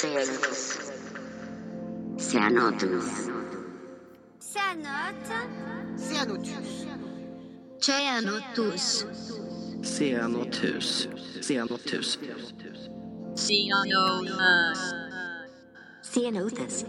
Cianotus. Cianotus. Cyanotus. Cyanotus. Cianotus. Cianotus. Cyanotus. Cianothus.